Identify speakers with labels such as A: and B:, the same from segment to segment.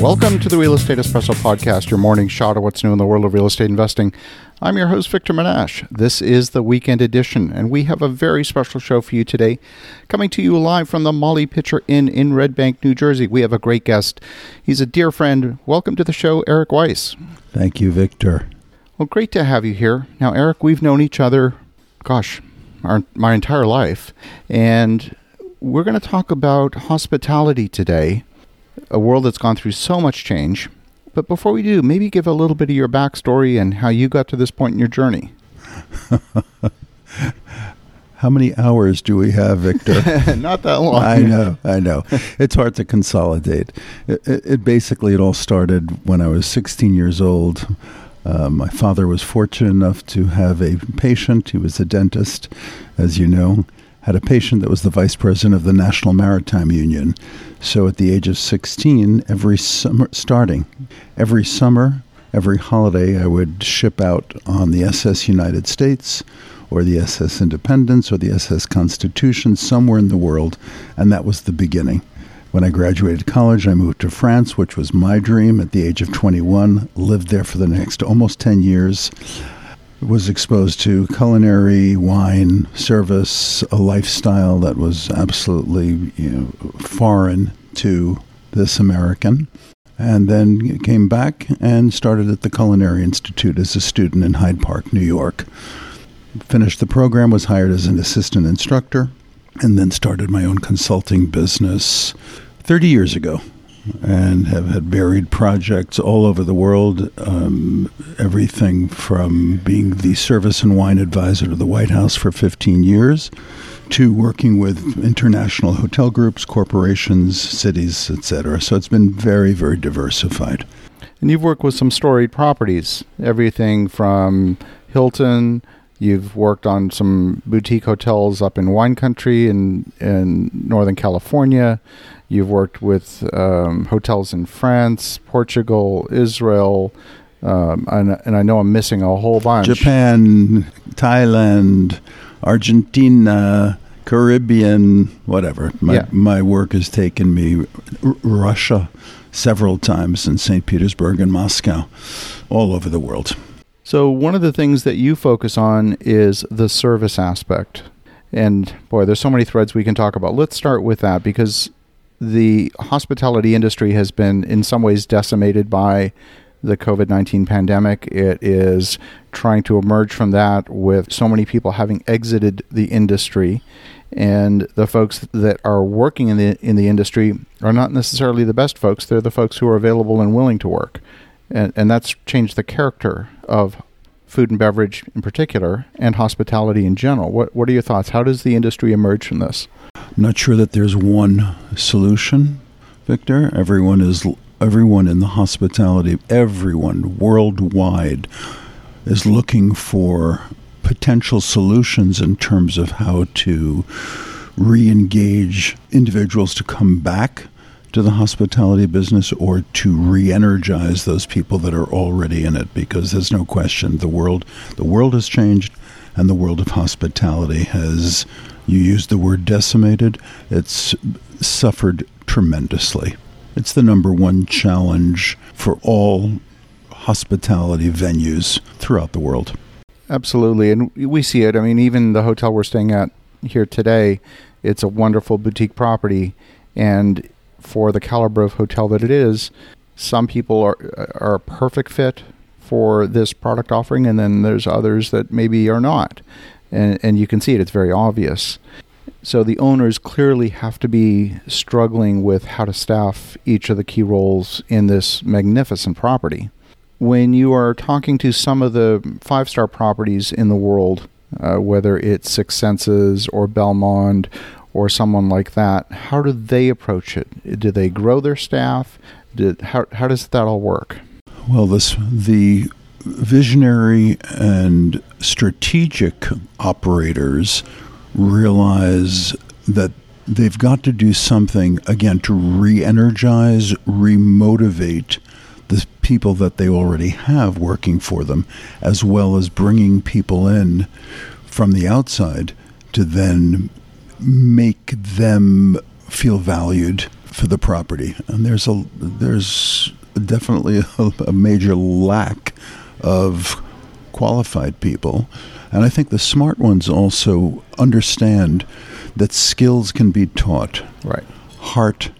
A: Welcome to the Real Estate Espresso Podcast, your morning shot of what's new in the world of real estate investing. I'm your host, Victor Menasce. This is the weekend edition, and we have a very special show for you today. Coming to you live from the Molly Pitcher Inn in Red Bank, New Jersey, we have a great guest. He's a dear friend. Welcome to the show, Eric Weiss.
B: Thank you, Victor.
A: Well, great to have you here. Now, Eric, we've known each other, gosh, our, my entire life, and we're going to talk about hospitality today a world that's gone through so much change. But before we do, maybe give a little bit of your backstory and how you got to this point in your journey.
B: How many hours do we have, Victor?
A: Not that long.
B: I know, I know. It's hard to consolidate. It, it, it, basically it all started when I was 16 years old. Uh, my father was fortunate enough to have a patient. He was a dentist, as you know, had a patient that was the vice president of the National Maritime Union. So at the age of 16, every summer, starting every summer, every holiday, I would ship out on the SS United States or the SS Independence or the SS Constitution somewhere in the world, and that was the beginning. When I graduated college, I moved to France, which was my dream at the age of 21, lived there for the next almost 10 years was exposed to culinary, wine, service, a lifestyle that was absolutely you know, foreign to this American. And then came back and started at the Culinary Institute as a student in Hyde Park, New York. Finished the program, was hired as an assistant instructor, and then started my own consulting business 30 years ago and have had varied projects all over the world. Um, everything from being the service and wine advisor to the White House for 15 years to working with international hotel groups, corporations, cities, etc. So it's been very, very diversified.
A: And you've worked with some storied properties, everything from Hilton. You've worked on some boutique hotels up in wine country in, in Northern California. You've worked with um, hotels in France, Portugal, Israel, um, and, and, I know I'm missing a whole bunch.
B: Japan, Thailand, Argentina, Caribbean, whatever. My, yeah. my work has taken me r- Russia several times in St. Petersburg and Moscow, all over the world.
A: So, one of the things that you focus on is the service aspect. And boy, there's so many threads we can talk about. Let's start with that because the hospitality industry has been in some ways decimated by the COVID 19 pandemic. It is trying to emerge from that with so many people having exited the industry. And the folks that are working in the in the industry are not necessarily the best folks. They're the folks who are available and willing to work, and and that's changed the character of food and beverage in particular, and hospitality in general. What what are your thoughts? How does the industry emerge from this?
B: I'm not sure that there's one solution, Victor. Everyone is everyone in the hospitality, everyone worldwide is looking for potential solutions in terms of how to re-engage individuals to come back to the hospitality business or to re-energize those people that are already in it because there's no question the world the world has changed and the world of hospitality has you used the word decimated. It's suffered tremendously. It's the number one challenge for all hospitality venues throughout the world.
A: Absolutely. And we see it. I mean, even the hotel we're staying at here today, it's a wonderful boutique property. And for the caliber of hotel that it is, some people are, are a perfect fit for this product offering, and then there's others that maybe are not and, and you can see it, it's very obvious. So the owners clearly have to be struggling with how to staff each of the key roles in this magnificent property. When you are talking to some of the five star properties in the world, uh, whether it's Six Senses or Belmond or someone like that, how do they approach it? Do they grow their staff? Did, how, how does that all work?
B: Well, this the visionary and strategic operators realize that they've got to do something again to re-energize, re-motivate the people that they already have working for them, as well as bringing people in from the outside to then make them feel valued for the property, and there's a there's definitely a, a major lack of qualified people. And I think the smart ones also understand that skills can be taught.
A: Right.
B: Heart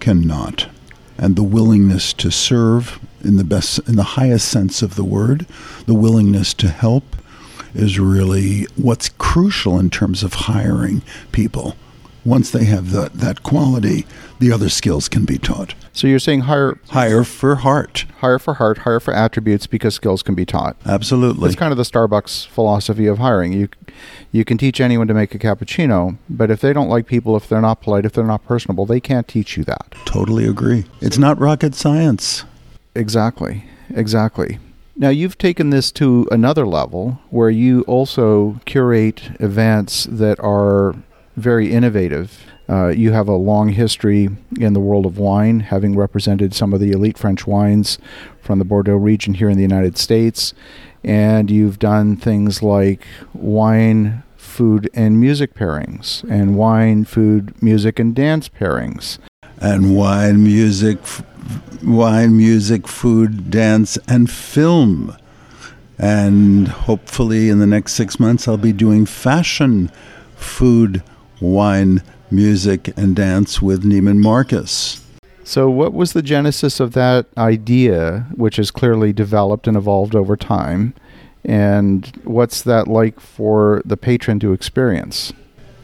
B: cannot. And the willingness to serve in the best in the highest sense of the word, the willingness to help is really what's crucial in terms of hiring people once they have that, that quality, the other skills can be taught.
A: So you're saying hire
B: hire for heart,
A: hire for heart, hire for attributes because skills can be taught.
B: Absolutely,
A: it's kind of the Starbucks philosophy of hiring. You you can teach anyone to make a cappuccino, but if they don't like people, if they're not polite, if they're not personable, they can't teach you that.
B: Totally agree. It's not rocket science.
A: Exactly. Exactly. Now, you've taken this to another level where you also curate events that are very innovative. Uh, you have a long history in the world of wine, having represented some of the elite French wines from the Bordeaux region here in the United States. And you've done things like wine, food, and music pairings, and wine, food, music, and dance pairings.
B: And wine, music, f- wine, music, food, dance, and film. And hopefully, in the next six months, I'll be doing fashion, food, wine, music, and dance with Neiman Marcus.
A: So, what was the genesis of that idea, which has clearly developed and evolved over time? And what's that like for the patron to experience?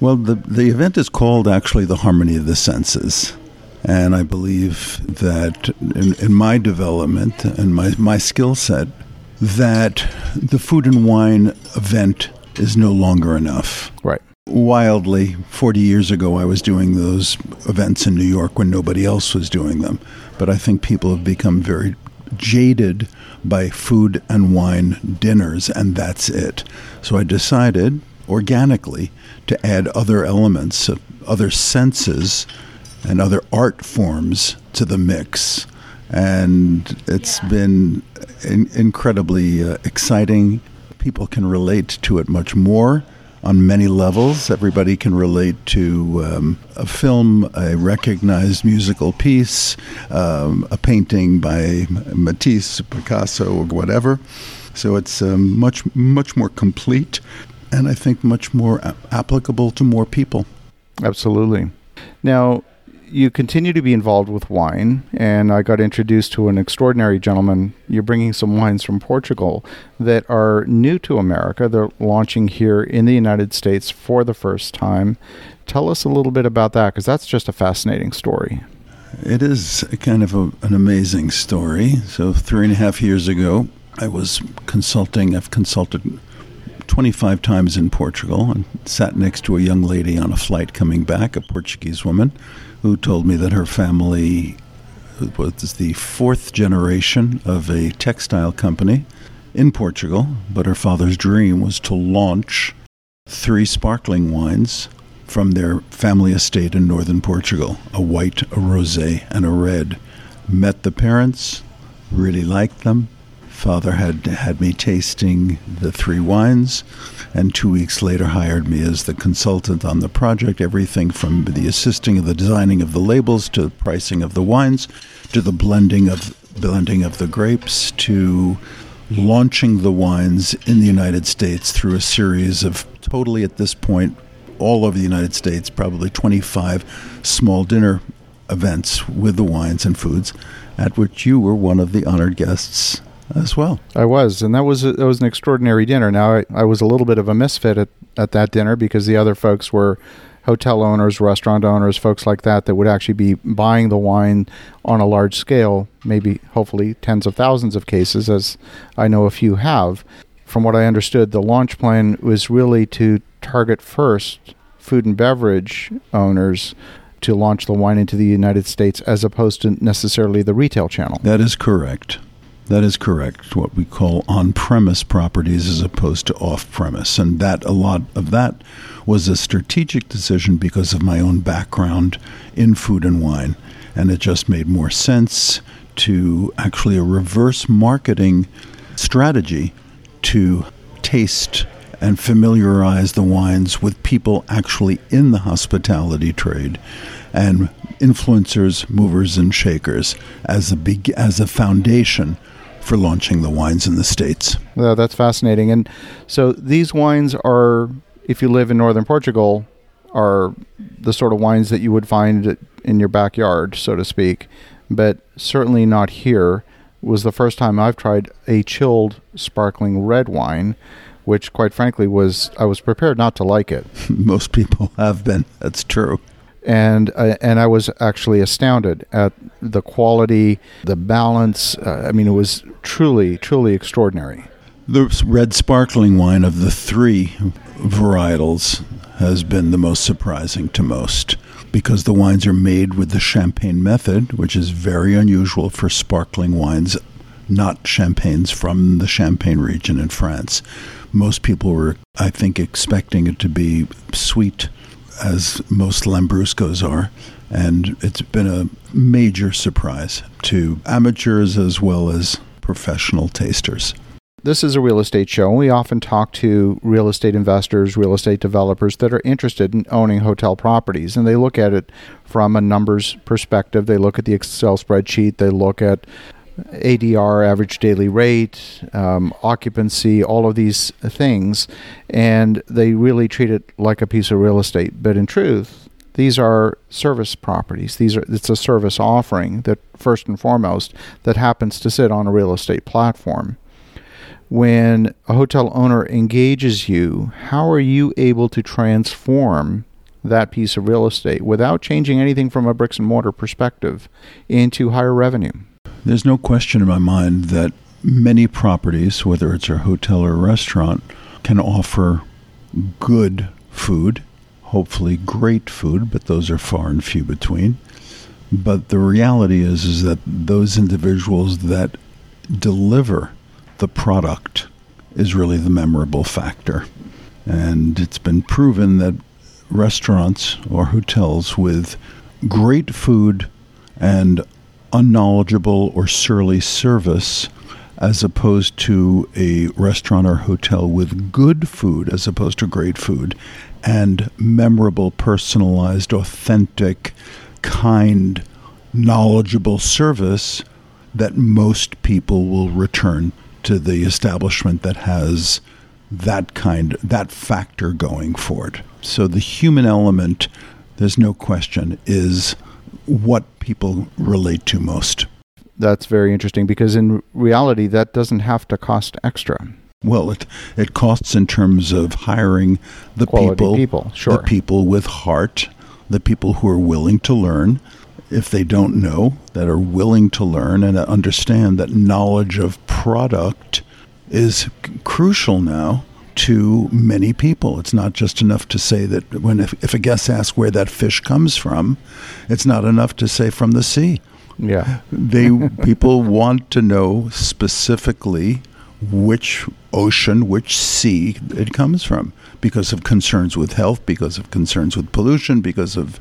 B: Well, the, the event is called actually the Harmony of the Senses. And I believe that in, in my development and my, my skill set, that the food and wine event is no longer enough.
A: Right.
B: Wildly 40 years ago i was doing those events in new york when nobody else was doing them. But i think people have become very jaded by food and wine dinners and that's it. So i decided organically to add other elements other senses and other art forms to the mix and it's yeah. been in- incredibly uh, exciting people can relate to it much more on many levels. Everybody can relate to um, a film, a recognized musical piece, um, a painting by Matisse, Picasso, or whatever. So it's um, much, much more complete and I think much more applicable to more people.
A: Absolutely. Now, you continue to be involved with wine, and I got introduced to an extraordinary gentleman. You're bringing some wines from Portugal that are new to America. They're launching here in the United States for the first time. Tell us a little bit about that, because that's just a fascinating story.
B: It is kind of a, an amazing story. So, three and a half years ago, I was consulting, I've consulted 25 times in Portugal and sat next to a young lady on a flight coming back, a Portuguese woman who told me that her family was the fourth generation of a textile company in Portugal, but her father's dream was to launch three sparkling wines from their family estate in northern Portugal a white, a rose, and a red. Met the parents, really liked them, Father had had me tasting the three wines, and two weeks later hired me as the consultant on the project. Everything from the assisting of the designing of the labels to the pricing of the wines, to the blending of blending of the grapes, to launching the wines in the United States through a series of totally at this point all over the United States, probably 25 small dinner events with the wines and foods, at which you were one of the honored guests as well.
A: I was, and that was a, that was an extraordinary dinner. Now I, I was a little bit of a misfit at, at that dinner because the other folks were hotel owners, restaurant owners, folks like that that would actually be buying the wine on a large scale, maybe hopefully tens of thousands of cases, as I know a few have. From what I understood, the launch plan was really to target first food and beverage owners to launch the wine into the United States as opposed to necessarily the retail channel.
B: That is correct. That is correct. What we call on premise properties as opposed to off premise. And that a lot of that was a strategic decision because of my own background in food and wine. And it just made more sense to actually a reverse marketing strategy to taste and familiarize the wines with people actually in the hospitality trade and influencers, movers, and shakers as a big, as a foundation for launching the wines in the states.
A: Yeah, that's fascinating. And so these wines are, if you live in northern Portugal, are the sort of wines that you would find in your backyard, so to speak, but certainly not here. Was the first time I've tried a chilled sparkling red wine, which, quite frankly, was I was prepared not to like it.
B: Most people have been. That's true
A: and uh, and I was actually astounded at the quality, the balance. Uh, I mean, it was truly, truly extraordinary.
B: The red sparkling wine of the three varietals has been the most surprising to most because the wines are made with the champagne method, which is very unusual for sparkling wines, not champagnes from the Champagne region in France. Most people were, I think, expecting it to be sweet as most Lambruscos are. And it's been a major surprise to amateurs as well as professional tasters.
A: This is a real estate show. We often talk to real estate investors, real estate developers that are interested in owning hotel properties, and they look at it from a numbers perspective. They look at the Excel spreadsheet, they look at ADR, average daily rate, um, occupancy, all of these things, and they really treat it like a piece of real estate. But in truth, these are service properties. These are it's a service offering that first and foremost that happens to sit on a real estate platform. When a hotel owner engages you, how are you able to transform that piece of real estate without changing anything from a bricks and mortar perspective into higher revenue?
B: There's no question in my mind that many properties, whether it's a hotel or a restaurant, can offer good food, hopefully great food, but those are far and few between. But the reality is is that those individuals that deliver the product is really the memorable factor. And it's been proven that restaurants or hotels with great food and unknowledgeable or surly service as opposed to a restaurant or hotel with good food as opposed to great food and memorable, personalized, authentic, kind, knowledgeable service that most people will return to the establishment that has that kind that factor going for it. So the human element, there's no question, is what people relate to most.
A: That's very interesting because in reality, that doesn't have to cost extra.
B: Well, it it costs in terms of hiring the
A: Quality
B: people,
A: people, sure.
B: the people with heart, the people who are willing to learn. If they don't know, that are willing to learn and understand that knowledge of product is c- crucial now to many people. It's not just enough to say that when if, if a guest asks where that fish comes from, it's not enough to say from the sea.
A: Yeah.
B: They people want to know specifically which ocean, which sea it comes from because of concerns with health, because of concerns with pollution, because of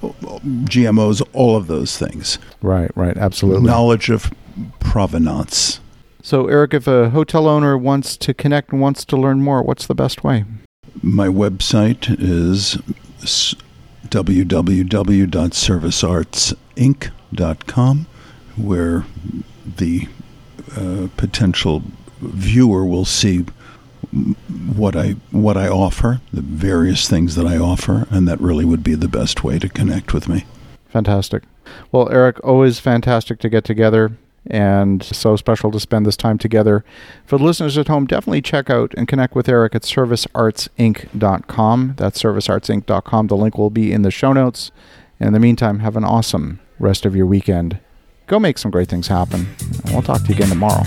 B: GMOs, all of those things.
A: Right, right, absolutely.
B: Knowledge of provenance.
A: So, Eric, if a hotel owner wants to connect and wants to learn more, what's the best way?
B: My website is www.serviceartsinc.com, where the uh, potential viewer will see what I what I offer, the various things that I offer, and that really would be the best way to connect with me.
A: Fantastic. Well, Eric, always fantastic to get together and so special to spend this time together. For the listeners at home, definitely check out and connect with Eric at serviceartsinc.com. That's serviceartsinc.com. The link will be in the show notes. In the meantime, have an awesome rest of your weekend. Go make some great things happen. And we'll talk to you again tomorrow.